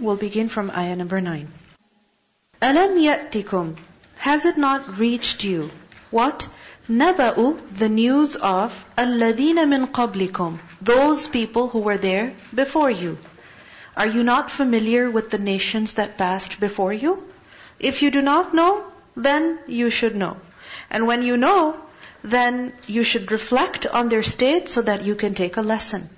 We'll begin from ayah number 9. Alam ya'tikum. Has it not reached you? What? Naba'u, the news of alladina min qablikum. Those people who were there before you. Are you not familiar with the nations that passed before you? If you do not know, then you should know. And when you know, then you should reflect on their state so that you can take a lesson.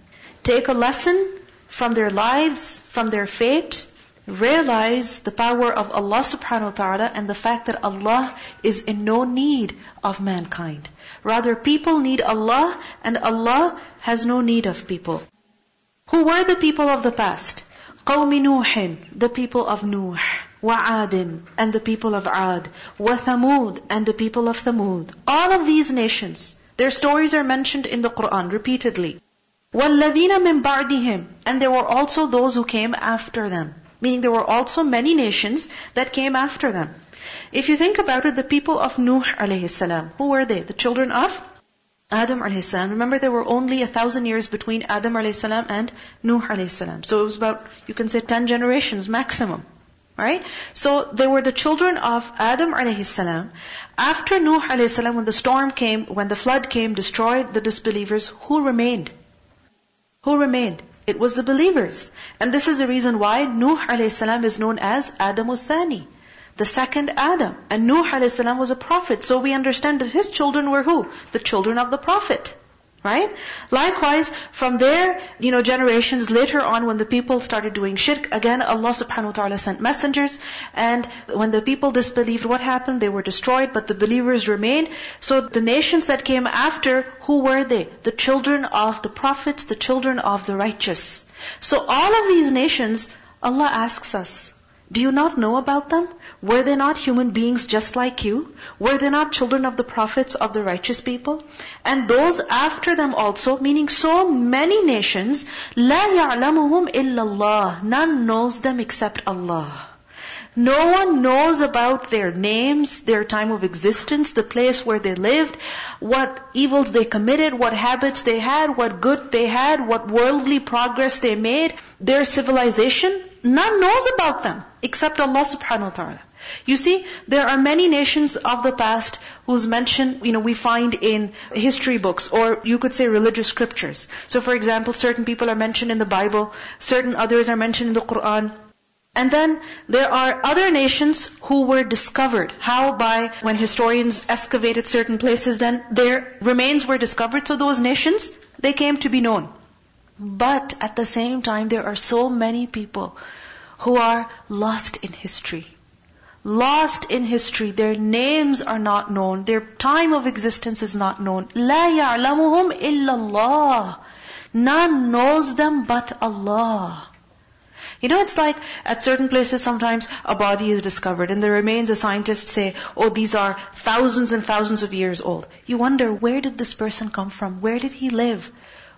Take a lesson from their lives, from their fate, realize the power of Allah subhanahu wa ta'ala and the fact that Allah is in no need of mankind. Rather, people need Allah and Allah has no need of people. Who were the people of the past? قوم نوح, the people of Nuh. وعاد and the people of Ad, وثمود and the people of Thamud. All of these nations, their stories are mentioned in the Quran repeatedly. وَالَّذِينَ مِن بَعْدِهِمْ And there were also those who came after them. Meaning there were also many nations that came after them. If you think about it, the people of Nuh alayhi salam, who were they? The children of Adam alayhi salam. Remember there were only a thousand years between Adam alayhi salam and Nuh alayhi salam. So it was about, you can say ten generations maximum. Right? So they were the children of Adam alayhi salam. After Nuh alayhi salam, when the storm came, when the flood came, destroyed the disbelievers, who remained? Who remained? It was the believers. And this is the reason why Nuh salam is known as Adam Thani, the second Adam. And Nuh salam was a prophet. So we understand that his children were who? The children of the prophet. Right? Likewise, from their, you know, generations later on when the people started doing shirk, again Allah subhanahu wa ta'ala sent messengers, and when the people disbelieved, what happened? They were destroyed, but the believers remained. So the nations that came after, who were they? The children of the prophets, the children of the righteous. So all of these nations, Allah asks us, do you not know about them? Were they not human beings just like you? Were they not children of the prophets of the righteous people? And those after them also, meaning so many nations, لا يعلمهم إلا الله. None knows them except Allah. No one knows about their names, their time of existence, the place where they lived, what evils they committed, what habits they had, what good they had, what worldly progress they made, their civilization. None knows about them except Allah subhanahu wa ta'ala. You see, there are many nations of the past whose mention, you know, we find in history books or you could say religious scriptures. So for example, certain people are mentioned in the Bible, certain others are mentioned in the Quran. And then there are other nations who were discovered. How? By when historians excavated certain places, then their remains were discovered. So those nations, they came to be known. But at the same time, there are so many people who are lost in history. Lost in history. Their names are not known. Their time of existence is not known. لا يعلمهم إلا الله. None knows them but Allah. You know, it's like at certain places sometimes a body is discovered and the remains, the scientists say, oh, these are thousands and thousands of years old. You wonder, where did this person come from? Where did he live?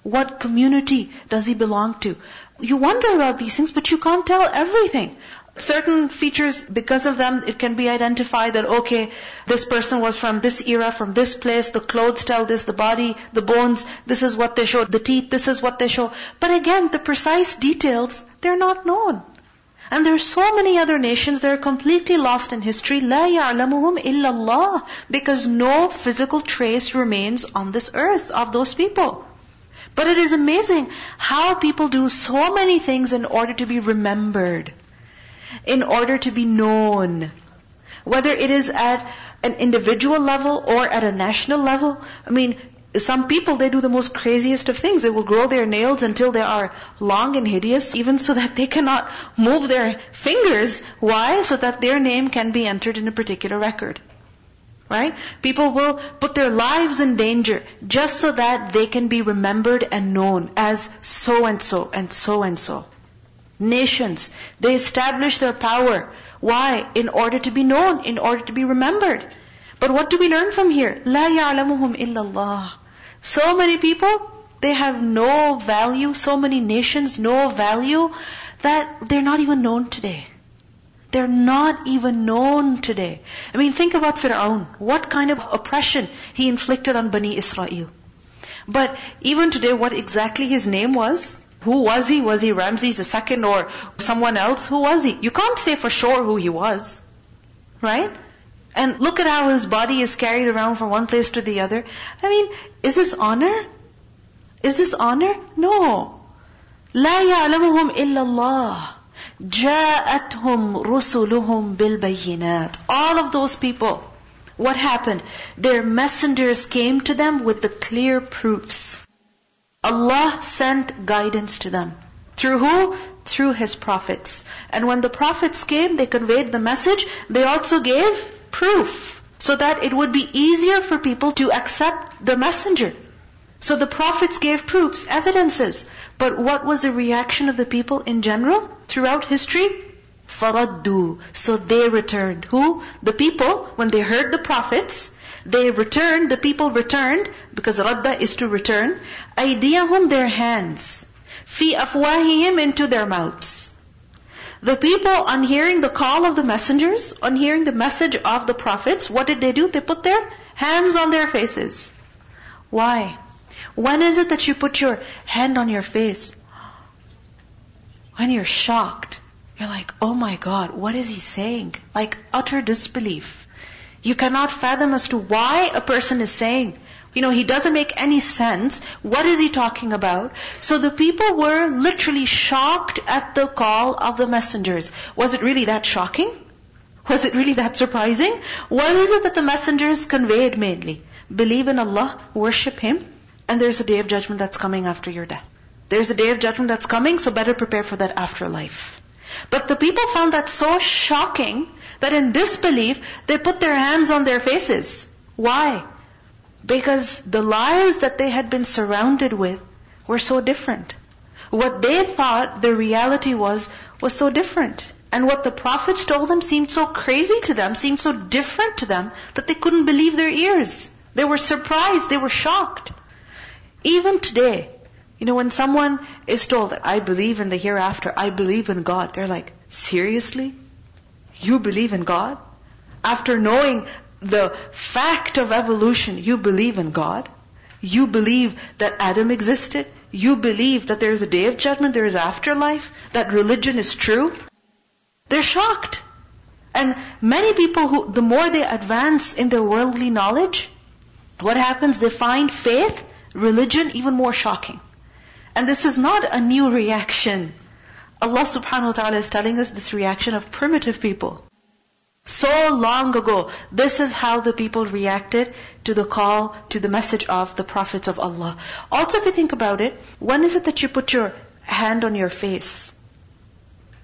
What community does he belong to? You wonder about these things, but you can't tell everything. Certain features, because of them, it can be identified that, okay, this person was from this era, from this place, the clothes tell this, the body, the bones, this is what they show, the teeth, this is what they show. But again, the precise details, they're not known. And there are so many other nations that are completely lost in history. لا يعلمهم إلا الله. Because no physical trace remains on this earth of those people. But it is amazing how people do so many things in order to be remembered, in order to be known. Whether it is at an individual level or at a national level. I mean, some people, they do the most craziest of things. They will grow their nails until they are long and hideous, even so that they cannot move their fingers. Why? So that their name can be entered in a particular record. Right? People will put their lives in danger just so that they can be remembered and known as so and so and so and so. Nations, they establish their power. Why? In order to be known, in order to be remembered. But what do we learn from here? La ya'lamuhum illallah. So many people, they have no value, so many nations, no value, that they're not even known today. They're not even known today. I mean, think about Fir'aun. What kind of oppression he inflicted on Bani Israel. But even today, what exactly his name was, Who was he? Was he Ramses II or someone else? Who was he? You can't say for sure who he was. Right? And look at how his body is carried around from one place to the other. I mean, is this honor? Is this honor? No. لا يعلمهم إلا الله جاءتهم رسلهم بالبينات All of those people, what happened? Their messengers came to them with the clear proofs. Allah sent guidance to them. Through who? Through His prophets. And when the prophets came, they conveyed the message, they also gave proof. So that it would be easier for people to accept the messenger. So the prophets gave proofs, evidences. But what was the reaction of the people in general throughout history? Faraddu. So they returned. Who? The people, when they heard the prophets, they returned, the people returned, because radda is to return. Aydiyahum, their hands. Fi afwahihim, into their mouths. The people, on hearing the call of the messengers, on hearing the message of the prophets, what did they do? They put their hands on their faces. Why? When is it that you put your hand on your face? When you're shocked. You're like, oh my God, what is he saying? Like utter disbelief. You cannot fathom as to why a person is saying, you know, he doesn't make any sense. What is he talking about? So the people were literally shocked at the call of the messengers. Was it really that shocking? Was it really that surprising? What is it that the messengers conveyed mainly? Believe in Allah, worship Him, and there's a day of judgment that's coming after your death. There's a day of judgment that's coming, so better prepare for that afterlife. But the people found that so shocking that in disbelief, they put their hands on their faces. Why? Because the lies that they had been surrounded with were so different. What they thought the reality was, was so different. And what the prophets told them seemed so crazy to them, seemed so different to them, that they couldn't believe their ears. They were surprised, they were shocked. Even today, you know, when someone is told that I believe in the hereafter, I believe in God, they're like, seriously? You believe in God? After knowing the fact of evolution, you believe in God? You believe that Adam existed? You believe that there is a day of judgment, there is afterlife, that religion is true? They're shocked. And many people who, the more they advance in their worldly knowledge, what happens? They find faith, religion even more shocking. And this is not a new reaction. Allah subhanahu wa ta'ala is telling us this reaction of primitive people. So long ago, this is how the people reacted to the call, to the message of the prophets of Allah. Also, if you think about it, when is it that you put your hand on your face?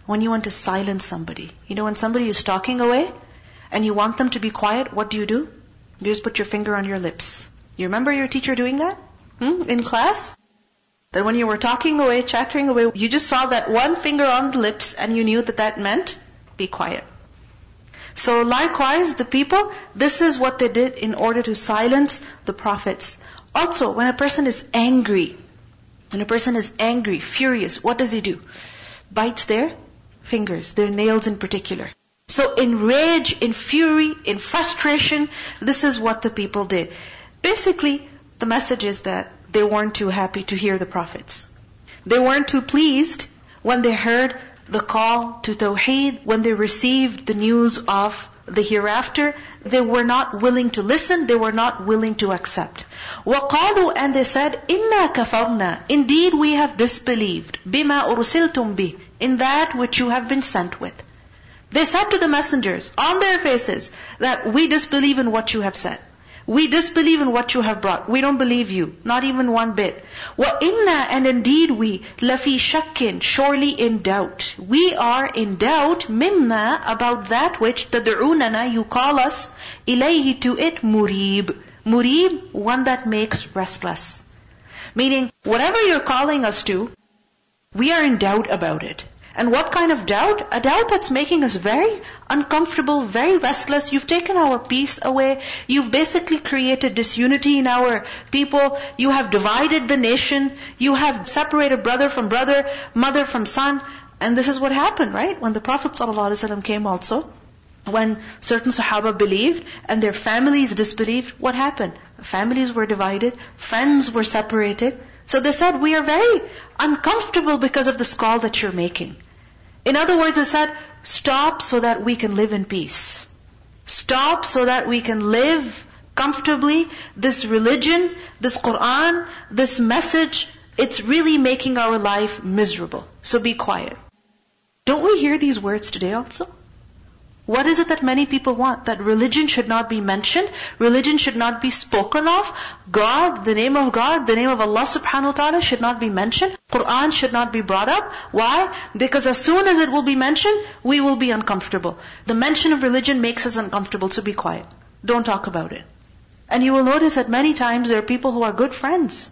When you want to silence somebody. You know, when somebody is talking away, and you want them to be quiet, what do you do? You just put your finger on your lips. You remember your teacher doing that? Hmm? In class? That when you were talking away, chattering away, you just saw that one finger on the lips and you knew that that meant be quiet. So likewise, the people, this is what they did in order to silence the prophets. Also, when a person is angry, when a person is angry, furious, what does he do? Bites their fingers, their nails in particular. So in rage, in fury, in frustration, this is what the people did. Basically, the message is that they weren't too happy to hear the prophets. They weren't too pleased when they heard the call to Tawheed, when they received the news of the hereafter, they were not willing to listen, they were not willing to accept. وَقَالُوا And they said, إِنَّا كَفَرْنَا Indeed we have disbelieved, بِمَا أُرْسِلْتُمْ بِهِ In that which you have been sent with. They said to the messengers, on their faces, that we disbelieve in what you have said. We disbelieve in what you have brought. We don't believe you, not even one bit. Wa inna and indeed we lafi shakkin, surely in doubt. We are in doubt mimna about that which the tad'unana you call us ilayhi to it murib. Murib, one that makes restless. Meaning, whatever you're calling us to, we are in doubt about it. And what kind of doubt? A doubt that's making us very uncomfortable, very restless. You've taken our peace away. You've basically created disunity in our people. You have divided the nation. You have separated brother from brother, mother from son. And this is what happened, right? When the Prophet ﷺ came also, when certain Sahaba believed and their families disbelieved, what happened? Families were divided, friends were separated. So they said, we are very uncomfortable because of the skull that you're making. In other words, they said, stop so that we can live in peace. Stop so that we can live comfortably. This religion, this Quran, this message, it's really making our life miserable. So be quiet. Don't we hear these words today also? What is it that many people want? That religion should not be mentioned, religion should not be spoken of, God, the name of God, the name of Allah subhanahu wa ta'ala should not be mentioned, Quran should not be brought up. Why? Because as soon as it will be mentioned, we will be uncomfortable. The mention of religion makes us uncomfortable, so be quiet. Don't talk about it. And you will notice that many times there are people who are good friends.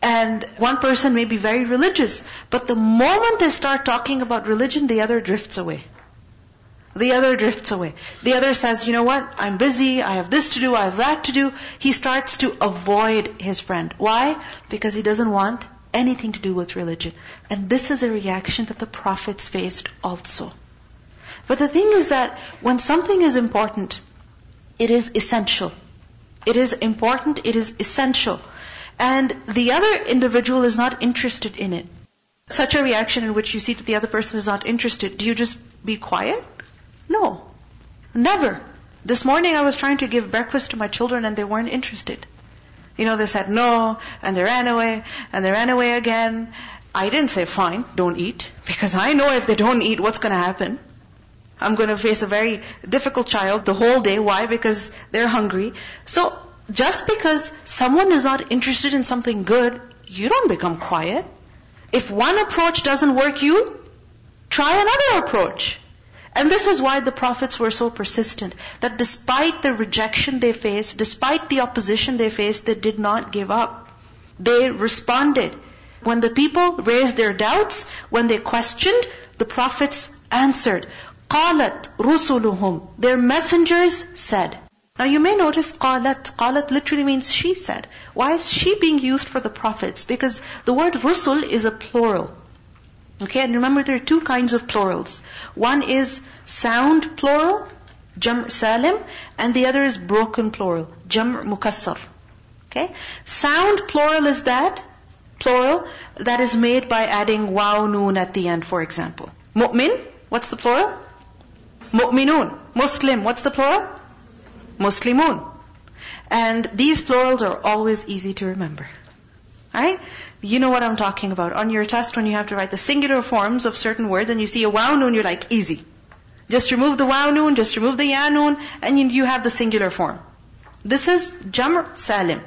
And one person may be very religious, but the moment they start talking about religion, the other drifts away. The other drifts away. The other says, you know what, I'm busy, I have this to do, I have that to do. He starts to avoid his friend. Why? Because he doesn't want anything to do with religion. And this is a reaction that the prophets faced also. But the thing is that when something is important, it is essential. It is important, it is essential. And the other individual is not interested in it. Such a reaction in which you see that the other person is not interested, do you just be quiet? No. Never. This morning I was trying to give breakfast to my children and they weren't interested. You know, they said no, and they ran away, and they ran away again. I didn't say, fine, don't eat, because I know if they don't eat, what's going to happen? I'm going to face a very difficult child the whole day. Why? Because they're hungry. So, just because someone is not interested in something good, you don't become quiet. If one approach doesn't work you, try another approach. And this is why the prophets were so persistent, that despite the rejection they faced, despite the opposition they faced, they did not give up. They responded. When the people raised their doubts, when they questioned, the prophets answered. قالت رسلهم Their messengers said. Now you may notice قالت. قالت literally means she said. Why is she being used for the prophets? Because the word rusul is a plural. Okay, and remember there are two kinds of plurals. One is sound plural, jam' salim, and the other is broken plural, jam' mukassar. Okay? Sound plural is that plural that is made by adding waw noon at the end, for example. Mu'min, what's the plural? Mu'minun. Muslim, what's the plural? Muslimun. And these plurals are always easy to remember. Alright? You know what I'm talking about. On your test when you have to write the singular forms of certain words and you see a waw noon, you're like, easy. Just remove the waw noon, just remove the ya noon, and you have the singular form. This is jam' salim.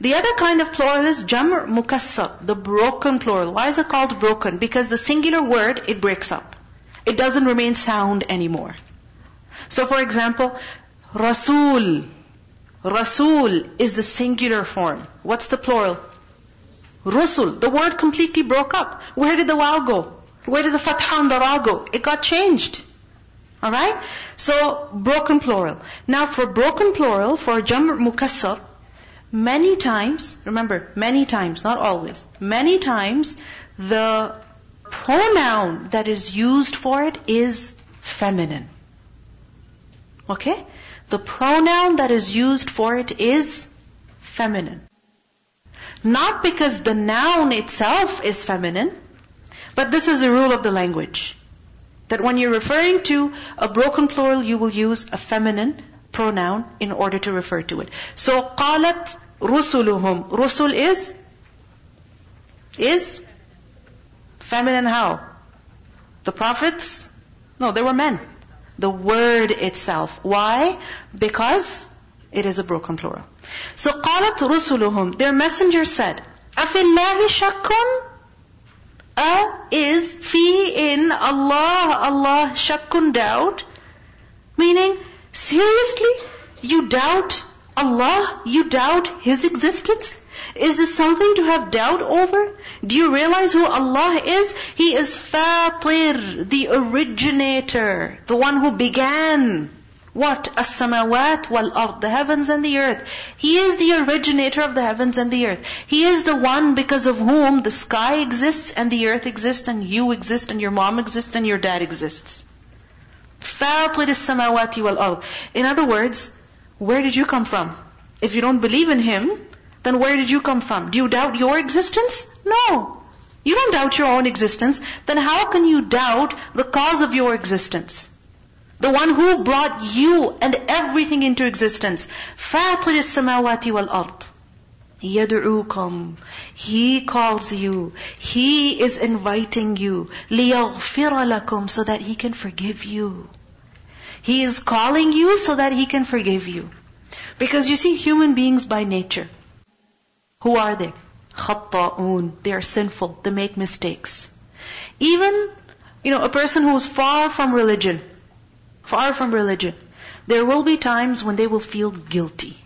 The other kind of plural is jam' mukassar, the broken plural. Why is it called broken? Because the singular word, it breaks up. It doesn't remain sound anymore. So for example, Rasul. Rasul is the singular form. What's the plural? Rusul. The word completely broke up. Where did the waw go? Where did the fatha and the ra go? It got changed. Alright? So, broken plural. Now for broken plural, for jam' mukassar, many times, remember, many times, not always, many times, the pronoun that is used for it is feminine. Okay? The pronoun that is used for it is feminine. Not because the noun itself is feminine, but this is a rule of the language. That when you're referring to a broken plural, you will use a feminine pronoun in order to refer to it. So, قالت رسلهم. Rusul is? Is? Feminine how? The prophets? No, they were men. The word itself. Why? Because it is a broken plural. So قالت رسلهم, their messenger said, أَفِي اللَّهِ شَكٌّ A is fi in Allah, Allah shakkun doubt. Meaning, seriously? You doubt Allah? You doubt His existence? Is this something to have doubt over? Do you realize who Allah is? He is Fatir, the originator, the one who began. What? As-samawat wal-ard, the heavens and the earth. He is the originator of the heavens and the earth. He is the one because of whom the sky exists and the earth exists and you exist and your mom exists and your dad exists. فاطر السماوات والأرض. In other words, where did you come from? If you don't believe in Him, then where did you come from? Do you doubt your existence? No. You don't doubt your own existence. Then how can you doubt the cause of your existence? The one who brought you and everything into existence. فَاطِرِ السَّمَاوَاتِ وَالْأَرْضِ يَدْعُوكُمْ He calls you. He is inviting you. لِيَغْفِرَ لَكُمْ So that He can forgive you. He is calling you so that He can forgive you. Because you see, human beings by nature, who are they? خطاؤون. They are sinful. They make mistakes. Even, you know, a person who is far from religion, far from religion, there will be times when they will feel guilty.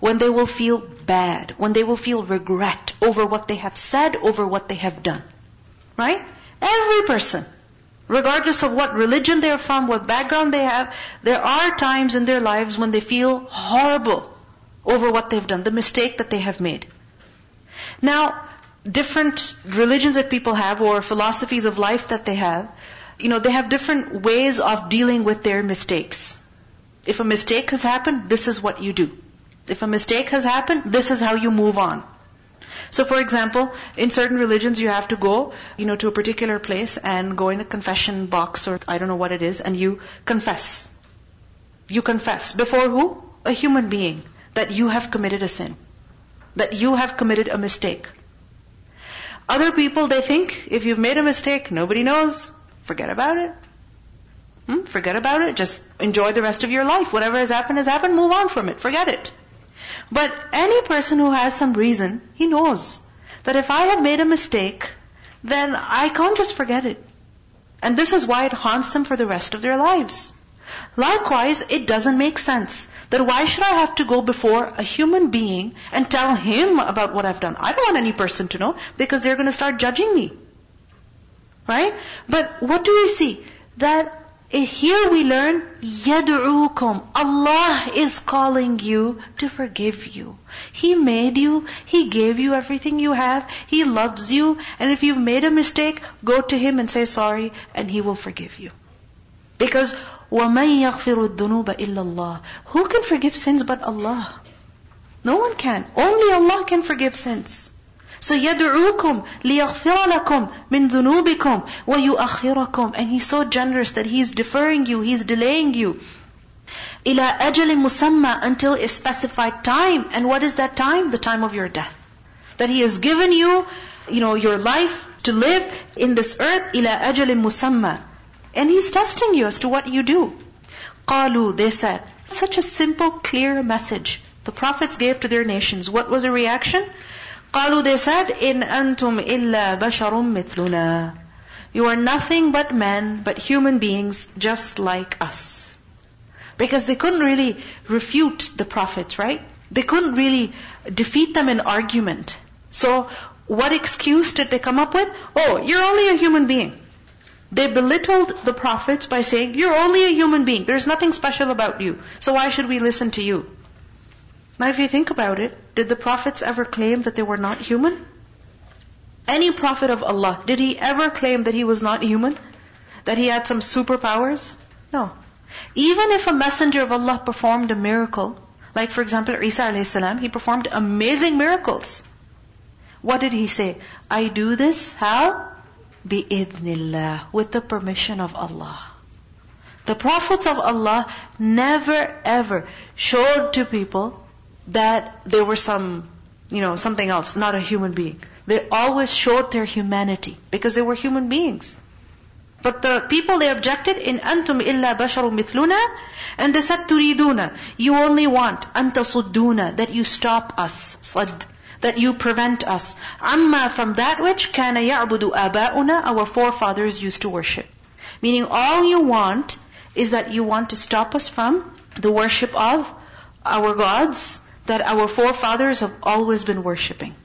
When they will feel bad. When they will feel regret over what they have said, over what they have done. Right? Every person. Regardless of what religion they're from, what background they have, there are times in their lives when they feel horrible over what they've done, the mistake that they have made. Now, different religions that people have or philosophies of life that they have, you know, they have different ways of dealing with their mistakes. If a mistake has happened, this is what you do. If a mistake has happened, this is how you move on. So for example, in certain religions you have to go, you know, to a particular place and go in a confession box or I don't know what it is and you confess. You confess. Before who? A human being that you have committed a sin, that you have committed a mistake. Other people, they think if you've made a mistake, nobody knows, forget about it. Hmm? Forget about it. Just enjoy the rest of your life. Whatever has happened has happened. Move on from it. Forget it. But any person who has some reason, he knows that if I have made a mistake, then I can't just forget it. And this is why it haunts them for the rest of their lives. Likewise, it doesn't make sense that why should I have to go before a human being and tell him about what I've done? I don't want any person to know because they're going to start judging me. Right? But what do we see? That here we learn, يَدْعُوكُمْ Allah is calling you to forgive you. He made you, He gave you everything you have, He loves you, and if you've made a mistake, go to Him and say sorry, and He will forgive you. Because وَمَن يَغْفِرُ الذُّنُوبَ إِلَّا اللَّهِ Who can forgive sins but Allah? No one can. Only Allah can forgive sins. So يَدْعُوكُمْ لِيَغْفِرَ لَكُمْ مِنْ ذُنُوبِكُمْ وَيُؤَخِّرَكُمْ And He's so generous that He's deferring you, He's delaying you. إِلَىٰ أَجَلٍ مُسَمَّى Until a specified time. And what is that time? The time of your death. That He has given you, you know, your life to live in this earth. إِلَىٰ أَجَلٍ مُسَمَّى and He's testing you as to what you do. قَالُوا They said. Such a simple, clear message. The prophets gave to their nations. What was the reaction? Qalu they said, In antum illa basharum mithluna. You are nothing but men, but human beings just like us. Because they couldn't really refute the prophets, right? They couldn't really defeat them in argument. So, what excuse did they come up with? Oh, you're only a human being. They belittled the prophets by saying, You're only a human being. There's nothing special about you. So why should we listen to you? Now if you think about it, did the prophets ever claim that they were not human? Any prophet of Allah, did he ever claim that he was not human? That he had some superpowers? No. Even if a messenger of Allah performed a miracle, like for example Isa a.s., he performed amazing miracles. What did he say? I do this, how? bi'idhnillah, with the permission of Allah. The prophets of Allah never ever showed to people that they were some, you know, something else, not a human being. They always showed their humanity because they were human beings. But the people they objected in antum illa basharu mithluna and they said turiduna you only want anta sudduna that you stop us sad that you prevent us. Amma from that which kana ya'budu aba'una, our forefathers used to worship. Meaning all you want is that you want to stop us from the worship of our gods that our forefathers have always been worshipping.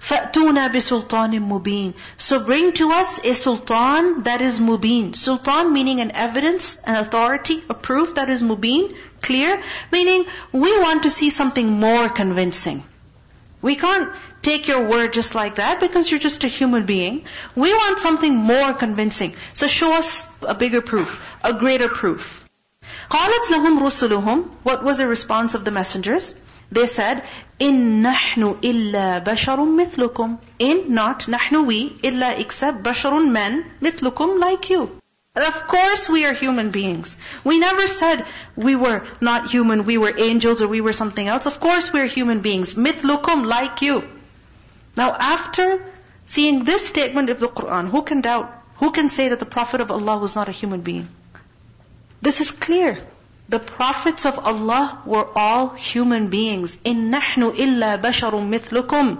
فَأْتُونَا بِسُلْطَانٍ مُبِينٍ So bring to us a sultan that is mubin. Sultan meaning an evidence, an authority, a proof that is mubin, clear. Meaning we want to see something more convincing. We can't take your word just like that because you're just a human being. We want something more convincing. So show us a bigger proof, a greater proof. قالت لهم رسلهم What was the response of the messengers? They said, In nahnu illa basharun mithlukum. In not nahnu we, illa except basharun men, mithlukum like you. Of course we are human beings. We never said we were not human, we were angels or we were something else. Of course we are human beings. Mithlukum like you. Now after seeing this statement of the Quran, who can doubt? Who can say that the Prophet of Allah was not a human being? This is clear. The prophets of Allah were all human beings. إِن نَحْنُ إِلَّا بَشَرٌ مِثْلُكُمْ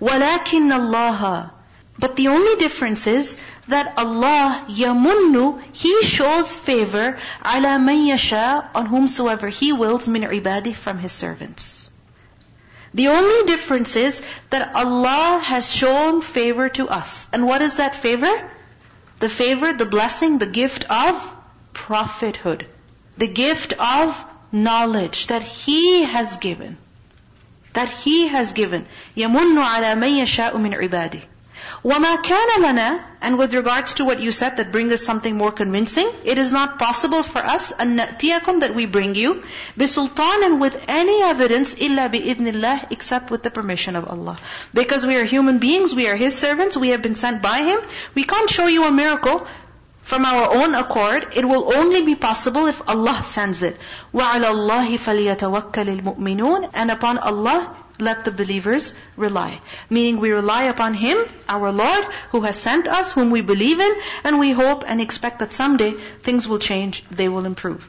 وَلَكِنَّ اللَّهَ But the only difference is that Allah yamunnu, He shows favor ala man yasha, on whomsoever He wills min ibadih from His servants. The only difference is that Allah has shown favor to us. And what is that favor? The favor, the blessing, the gift of prophethood. The gift of knowledge that He has given. That He has given. يَمُنُّ عَلَى مَن يَشَاءُ مِنْ عِبَادِهِ وَمَا كَانَ لَنَا And with regards to what you said that bring us something more convincing, it is not possible for us أَن نَأْتِيَكُمْ that we bring you بِسُلْطَانٍ and with any evidence إِلَّا بِإِذْنِ اللَّهِ except with the permission of Allah. Because we are human beings, we are His servants, we have been sent by Him. We can't show you a miracle from our own accord. It will only be possible if Allah sends it. وَعَلَى اللَّهِ فَلْيَتَوَكَّلِ الْمُؤْمِنُونَ And upon Allah let the believers rely. Meaning we rely upon Him, our Lord, who has sent us, whom we believe in, and we hope and expect that someday things will change, they will improve.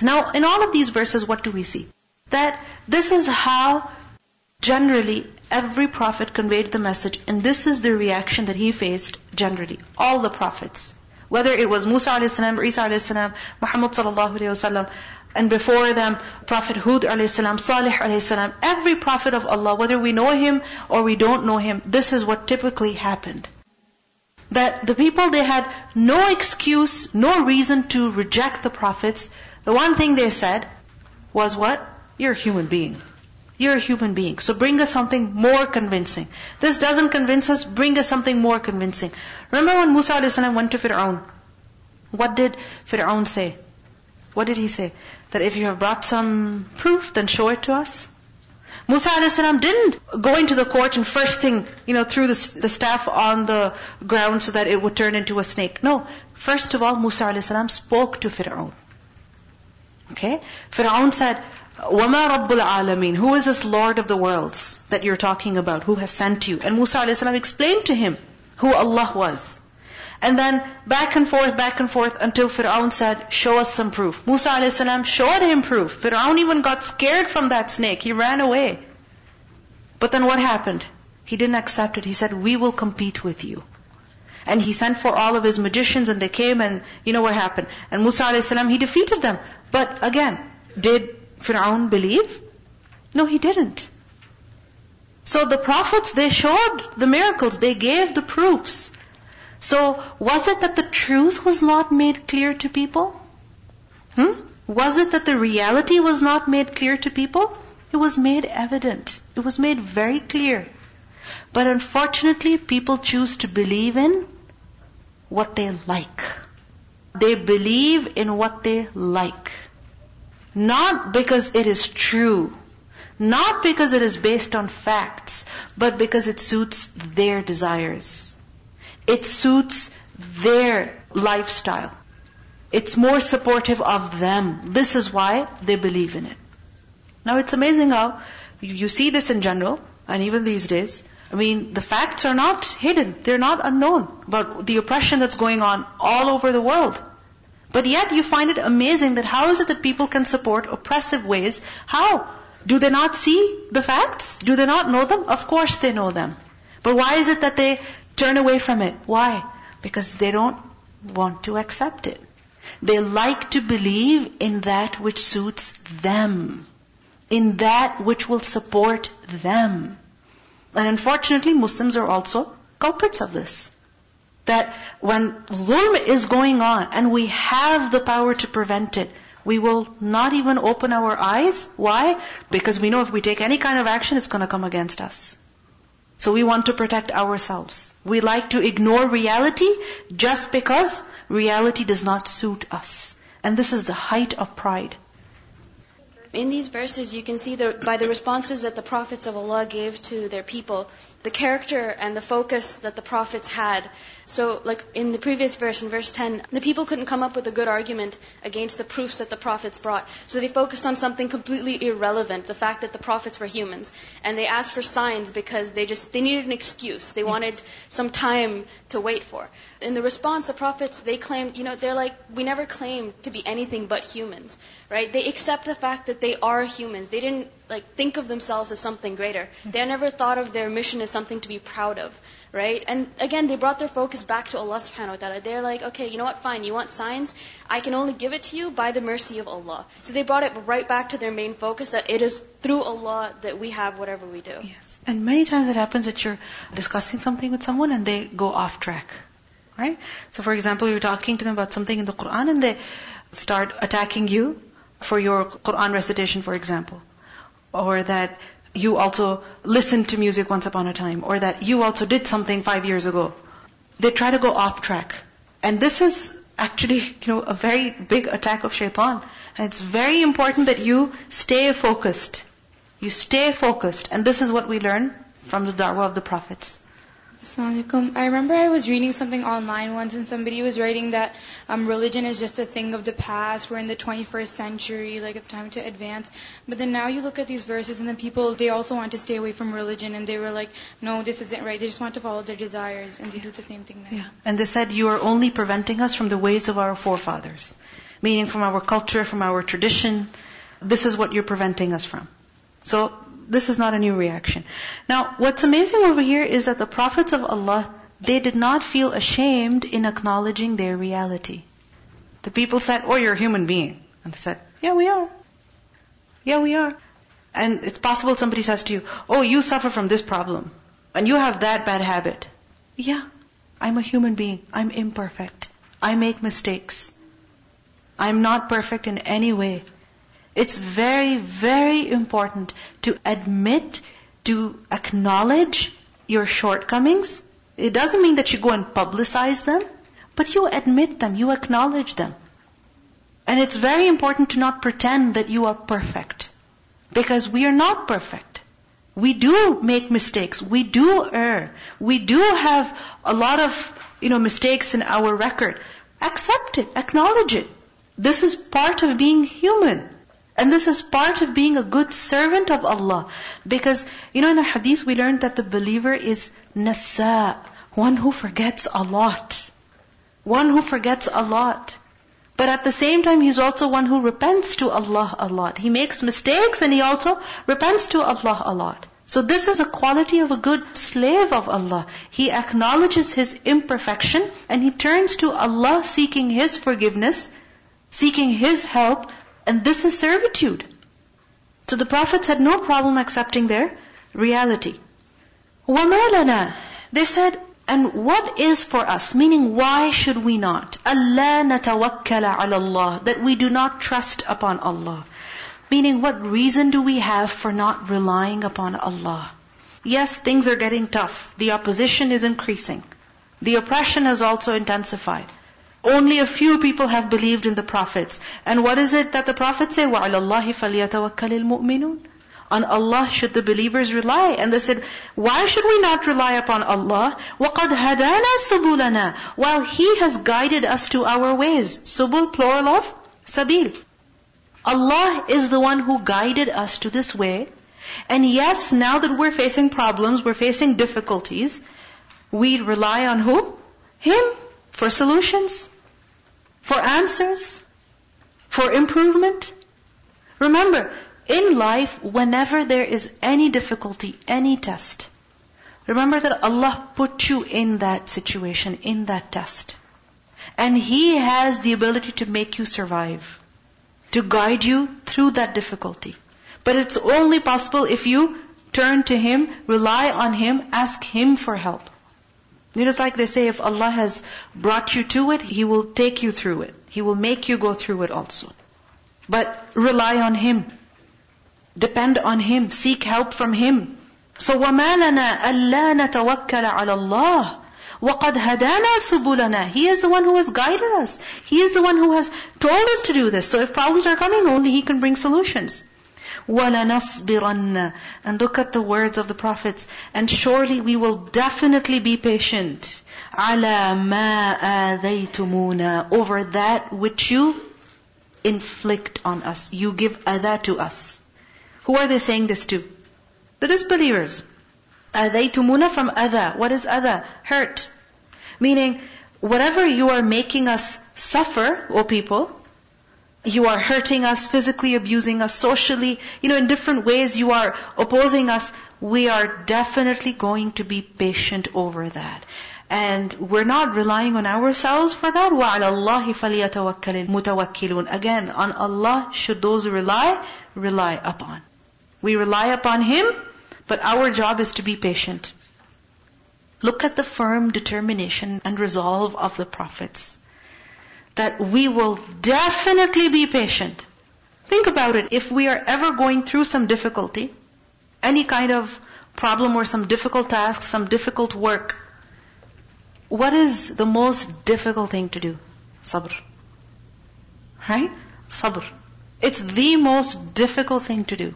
Now, in all of these verses, what do we see? That this is how generally every prophet conveyed the message, and this is the reaction that he faced generally. All the prophets. Whether it was Musa a.s., Isa a.s., Muhammad sallallahu alayhi wa and before them, Prophet Hud a.s., Salih a.s., every prophet of Allah, whether we know him or we don't know him, this is what typically happened. That the people, they had no excuse, no reason to reject the prophets. The one thing they said was what? You're a human being. You're a human being. So bring us something more convincing. This doesn't convince us, bring us something more convincing. Remember when Musa a.s. went to Fir'aun? What did Fir'aun say? What did he say? That if you have brought some proof, then show it to us. Musa a.s. didn't go into the court and first thing, you know, threw the, the staff on the ground so that it would turn into a snake. No. First of all, Musa a.s. spoke to Fir'aun. Okay? Fir'aun said, وَمَا رَبُّ الْعَالَمِينَ Who is this Lord of the worlds that you're talking about? Who has sent you? And Musa a.s. explained to him who Allah was. And then back and forth, back and forth until Fir'aun said, show us some proof. Musa a.s. showed him proof. Fir'aun even got scared from that snake. He ran away. But then what happened? He didn't accept it. He said, we will compete with you. And he sent for all of his magicians and they came and you know what happened. And Musa a.s. he defeated them. But again, did Fir'aun believe? No, he didn't. So the prophets, they showed the miracles, they gave the proofs. So was it that the truth was not made clear to people? Hmm? Was it that the reality was not made clear to people? It was made evident. It was made very clear. But unfortunately, people choose to believe in what they like. They believe in what they like. Not because it is true. Not because it is based on facts, but because it suits their desires. It suits their lifestyle. It's more supportive of them. This is why they believe in it. Now it's amazing how you see this in general, and even these days. I mean, the facts are not hidden. They're not unknown about the oppression that's going on all over the world. But yet you find it amazing that how is it that people can support oppressive ways? How? Do they not see the facts? Do they not know them? Of course they know them. But why is it that they turn away from it? Why? Because they don't want to accept it. They like to believe in that which suits them. In that which will support them. And unfortunately, Muslims are also culprits of this that when zulm is going on and we have the power to prevent it, we will not even open our eyes. Why? Because we know if we take any kind of action, it's going to come against us. So we want to protect ourselves. We like to ignore reality just because reality does not suit us. And this is the height of pride. in these verses, you can see the, by the responses that the prophets of Allah gave to their people, the character and the focus that the prophets had. So, like in the previous verse, in verse 10, the people couldn't come up with a good argument against the proofs that the prophets brought. So they focused on something completely irrelevant, the fact that the prophets were humans. And they asked for signs because they just, they needed an excuse. They wanted some time to wait for. In the response, the prophets, they claimed, you know, they're like, we never claimed to be anything but humans, right? They accept the fact that they are humans. They didn't, like, think of themselves as something greater. They never thought of their mission as something to be proud of, right? And again, they brought their focus back to Allah subhanahu wa ta'ala. They're like, okay, you know what, fine, you want signs? I can only give it to you by the mercy of Allah. So they brought it right back to their main focus that it is through Allah that we have whatever we do. Yes. And many times it happens that you're discussing something with someone and they go off track. Right? So for example, you're talking to them about something in the Quran and they start attacking you for your Quran recitation, for example. Or that you also listened to music once upon a time. Or that you also did something five years ago. They try to go off track. And this is actually, you know, a very big attack of shaitan. And it's very important that you stay focused. You stay focused. And this is what we learn from the da'wah of the prophets. I remember I was reading something online once and somebody was writing that um, religion is just a thing of the past. We're in the 21st century, like it's time to advance. But then now you look at these verses and then people, they also want to stay away from religion and they were like, no, this isn't right. They just want to follow their desires and they do the same thing now. Yeah. And they said, you are only preventing us from the ways of our forefathers. Meaning from our culture, from our tradition. This is what you're preventing us from. So this is not a new reaction. Now, what's amazing over here is that the prophets of Allah, they did not feel ashamed in acknowledging their reality. The people said, oh, you're a human being. And they said, yeah, we are. Yeah, we are. And it's possible somebody says to you, oh, you suffer from this problem. And you have that bad habit. Yeah, I'm a human being. I'm imperfect. I make mistakes. I'm not perfect in any way. It's very, very important to admit, to acknowledge your shortcomings. It doesn't mean that you go and publicize them, but you admit them, you acknowledge them. And it's very important to not pretend that you are perfect. Because we are not perfect. We do make mistakes. We do err. We do have a lot of, you know, mistakes in our record. Accept it. Acknowledge it. This is part of being human. And this is part of being a good servant of Allah. Because, you know, in a hadith we learned that the believer is nasa, one who forgets a lot. One who forgets a lot. But at the same time, he's also one who repents to Allah a lot. He makes mistakes and he also repents to Allah a lot. So this is a quality of a good slave of Allah. He acknowledges his imperfection and he turns to Allah seeking His forgiveness, seeking His help, and this is servitude. So the prophets had no problem accepting their reality. وَمَا لَنَا They said, and what is for us? Meaning, why should we not? أَلَّا نَتَوَكَّلَ عَلَى اللَّهِ That we do not trust upon Allah. Meaning, what reason do we have for not relying upon Allah? Yes, things are getting tough. The opposition is increasing. The oppression has also intensified. Only a few people have believed in the prophets. And what is it that the prophets say? وَعَلَى اللَّهِ فَلْيَتَوَكَّلِ الْمُؤْمِنُونَ On Allah should the believers rely. And they said, why should we not rely upon Allah? وَقَدْ هَدَانَا سُبُلَنَا While He has guided us to our ways. Subul, plural of sabil. Allah is the one who guided us to this way. And yes, now that we're facing problems, we're facing difficulties, we rely on who? Him for solutions, for answers, for improvement. Remember, in life, whenever there is any difficulty, any test, remember that Allah put you in that situation, in that test. And He has the ability to make you survive, to guide you through that difficulty. But it's only possible if you turn to Him, rely on Him, ask Him for help. You know, it's like they say, if Allah has brought you to it, He will take you through it. He will make you go through it also. But rely on Him. Depend on Him. Seek help from Him. So وَمَا لَنَا أَلَّا نَتَوَكَّلَ عَلَى اللَّهِ وَقَدْ هَدَانَا سُبُلَنَا He is the one who has guided us. He is the one who has told us to do this. So if problems are coming, only He can bring solutions. وَلَنَصْبِرَنَّ And look at the words of the prophets. And surely we will definitely be patient. عَلَى مَا آذَيْتُمُونَ Over that which you inflict on us. You give adha to us. Who are they saying this to? The disbelievers. أَذَيْتُمُونَ from adha. What is adha? Hurt. Meaning, whatever you are making us suffer, O people, you are hurting us, physically abusing us, socially, you know, in different ways you are opposing us, we are definitely going to be patient over that. And we're not relying on ourselves for that. وَعَلَى اللَّهِ فَلْيَتَوَكَّلِ الْمُتَوَكِّلُونَ Again, on Allah should those rely, rely upon. We rely upon Him, but our job is to be patient. Look at the firm determination and resolve of the prophets. That we will definitely be patient. Think about it. If we are ever going through some difficulty, any kind of problem or some difficult task, some difficult work, what is the most difficult thing to do? Sabr. Right? Sabr. It's the most difficult thing to do.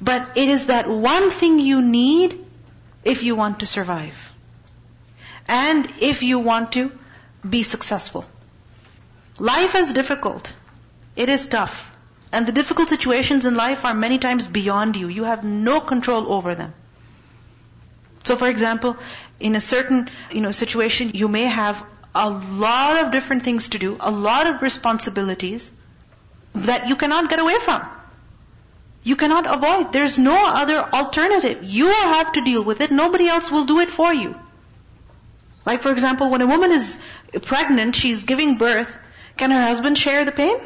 But it is that one thing you need if you want to survive. And if you want to be successful. Life is difficult. It is tough. And the difficult situations in life are many times beyond you. You have no control over them. So for example, in a certain, you know, situation, you may have a lot of different things to do, a lot of responsibilities that you cannot get away from. You cannot avoid. There's no other alternative. You will have to deal with it. Nobody else will do it for you. Like for example, when a woman is pregnant, she's giving birth, can her husband share the pain?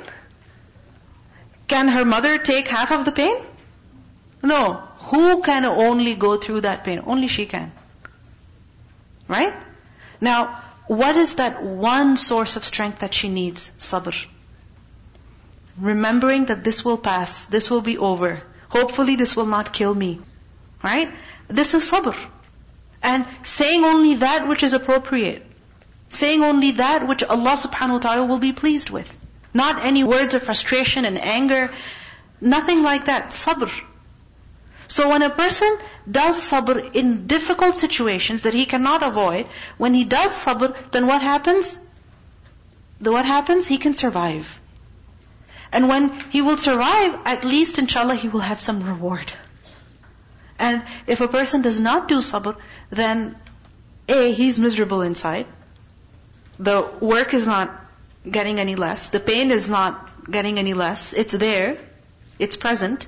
Can her mother take half of the pain? No. Who can only go through that pain? Only she can. Right? Now, what is that one source of strength that she needs? Sabr remembering that this will pass, this will be over. Hopefully this will not kill me. Right? This is sabr. And saying only that which is appropriate. Saying only that which Allah subhanahu wa ta'ala will be pleased with. Not any words of frustration and anger. Nothing like that. Sabr. So when a person does sabr in difficult situations that he cannot avoid, when he does sabr, then what happens? The what happens? He can survive. And when he will survive, at least inshallah he will have some reward. And if a person does not do sabr, then A, he's miserable inside. The work is not getting any less. The pain is not getting any less. It's there. It's present.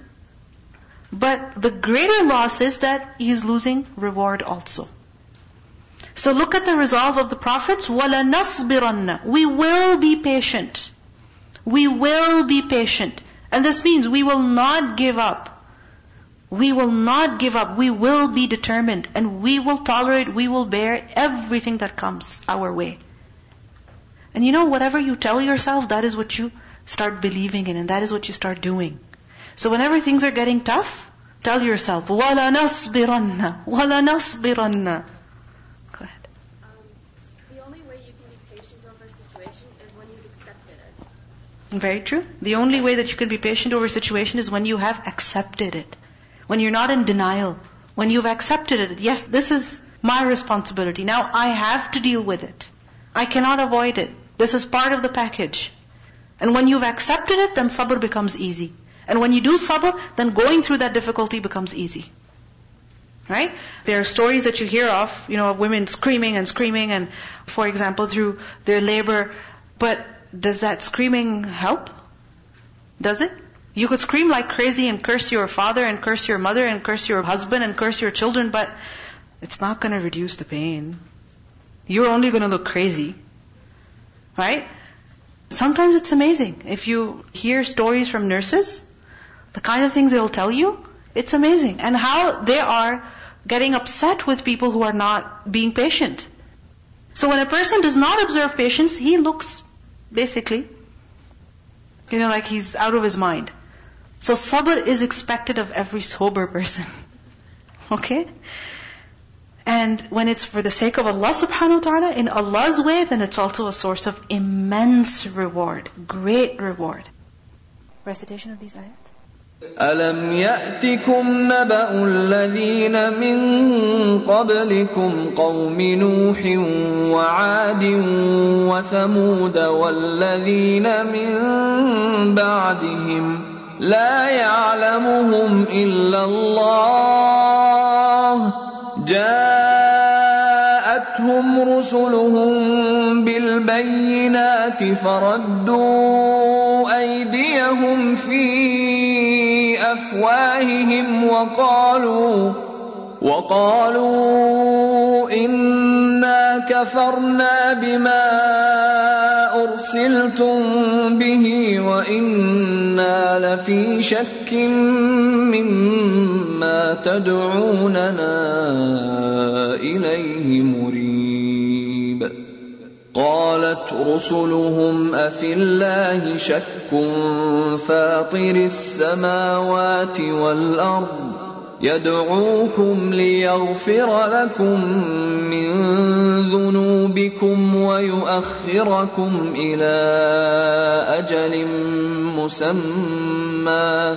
But the greater loss is that he's losing reward also. So look at the resolve of the prophets. وَلَنَصْبِرَنَّ We will be patient. We will be patient. And this means we will not give up. We will not give up. We will be determined. And we will tolerate, we will bear everything that comes our way. And you know, whatever you tell yourself, that is what you start believing in, and that is what you start doing. So whenever things are getting tough, tell yourself, وَلَنَصْبِرَنَّ وَلَا نَصْبِرَنَّ Go ahead. Um, the only way you can be patient over a situation is when you've accepted it. Very true. The only way that you can be patient over a situation is when you have accepted it. When you're not in denial. When you've accepted it. Yes, this is my responsibility. Now I have to deal with it. I cannot avoid it. This is part of the package. And when you've accepted it, then sabr becomes easy. And when you do sabr, then going through that difficulty becomes easy. Right? There are stories that you hear of, you know, of women screaming and screaming and, for example, through their labor. But does that screaming help? Does it? You could scream like crazy and curse your father and curse your mother and curse your husband and curse your children, but it's not going to reduce the pain. You're only going to look crazy. Right? Sometimes it's amazing. If you hear stories from nurses, the kind of things they'll tell you, it's amazing. And how they are getting upset with people who are not being patient. So when a person does not observe patience, he looks Basically. You know, like he's out of his mind. So sabr is expected of every sober person. okay? And when it's for the sake of Allah subhanahu wa ta'ala, in Allah's way, then it's also a source of immense reward, great reward. Recitation of these ayat. ألم يأتكم نبأ الذين من قبلكم قوم نوح وعاد وثمود والذين من بعدهم لا يعلمهم إلا الله جاءتهم رسلهم بالبينات فردوا أيديهم في أفواههم وقالوا وقالوا إنا كفرنا بما أرسلتم به وإنا لفي شك مما تدعوننا إليه مريب. قالت رسلهم أفي الله شك فاطر السماوات والأرض يدعوكم ليغفر لكم من ذنوبكم ويؤخركم إلى أجل مسمى.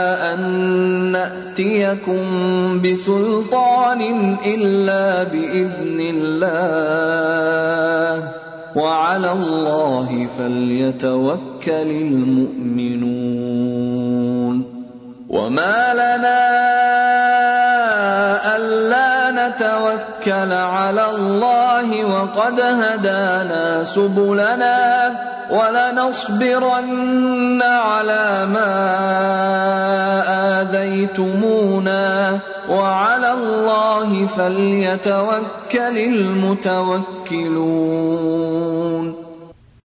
ان ناتيكم بسلطان الا باذن الله وعلى الله فليتوكل المؤمنون وما لنا نتوكل على الله وقد هدانا سبلنا ولنصبرن على ما آذيتمونا وعلى الله فليتوكل المتوكلون.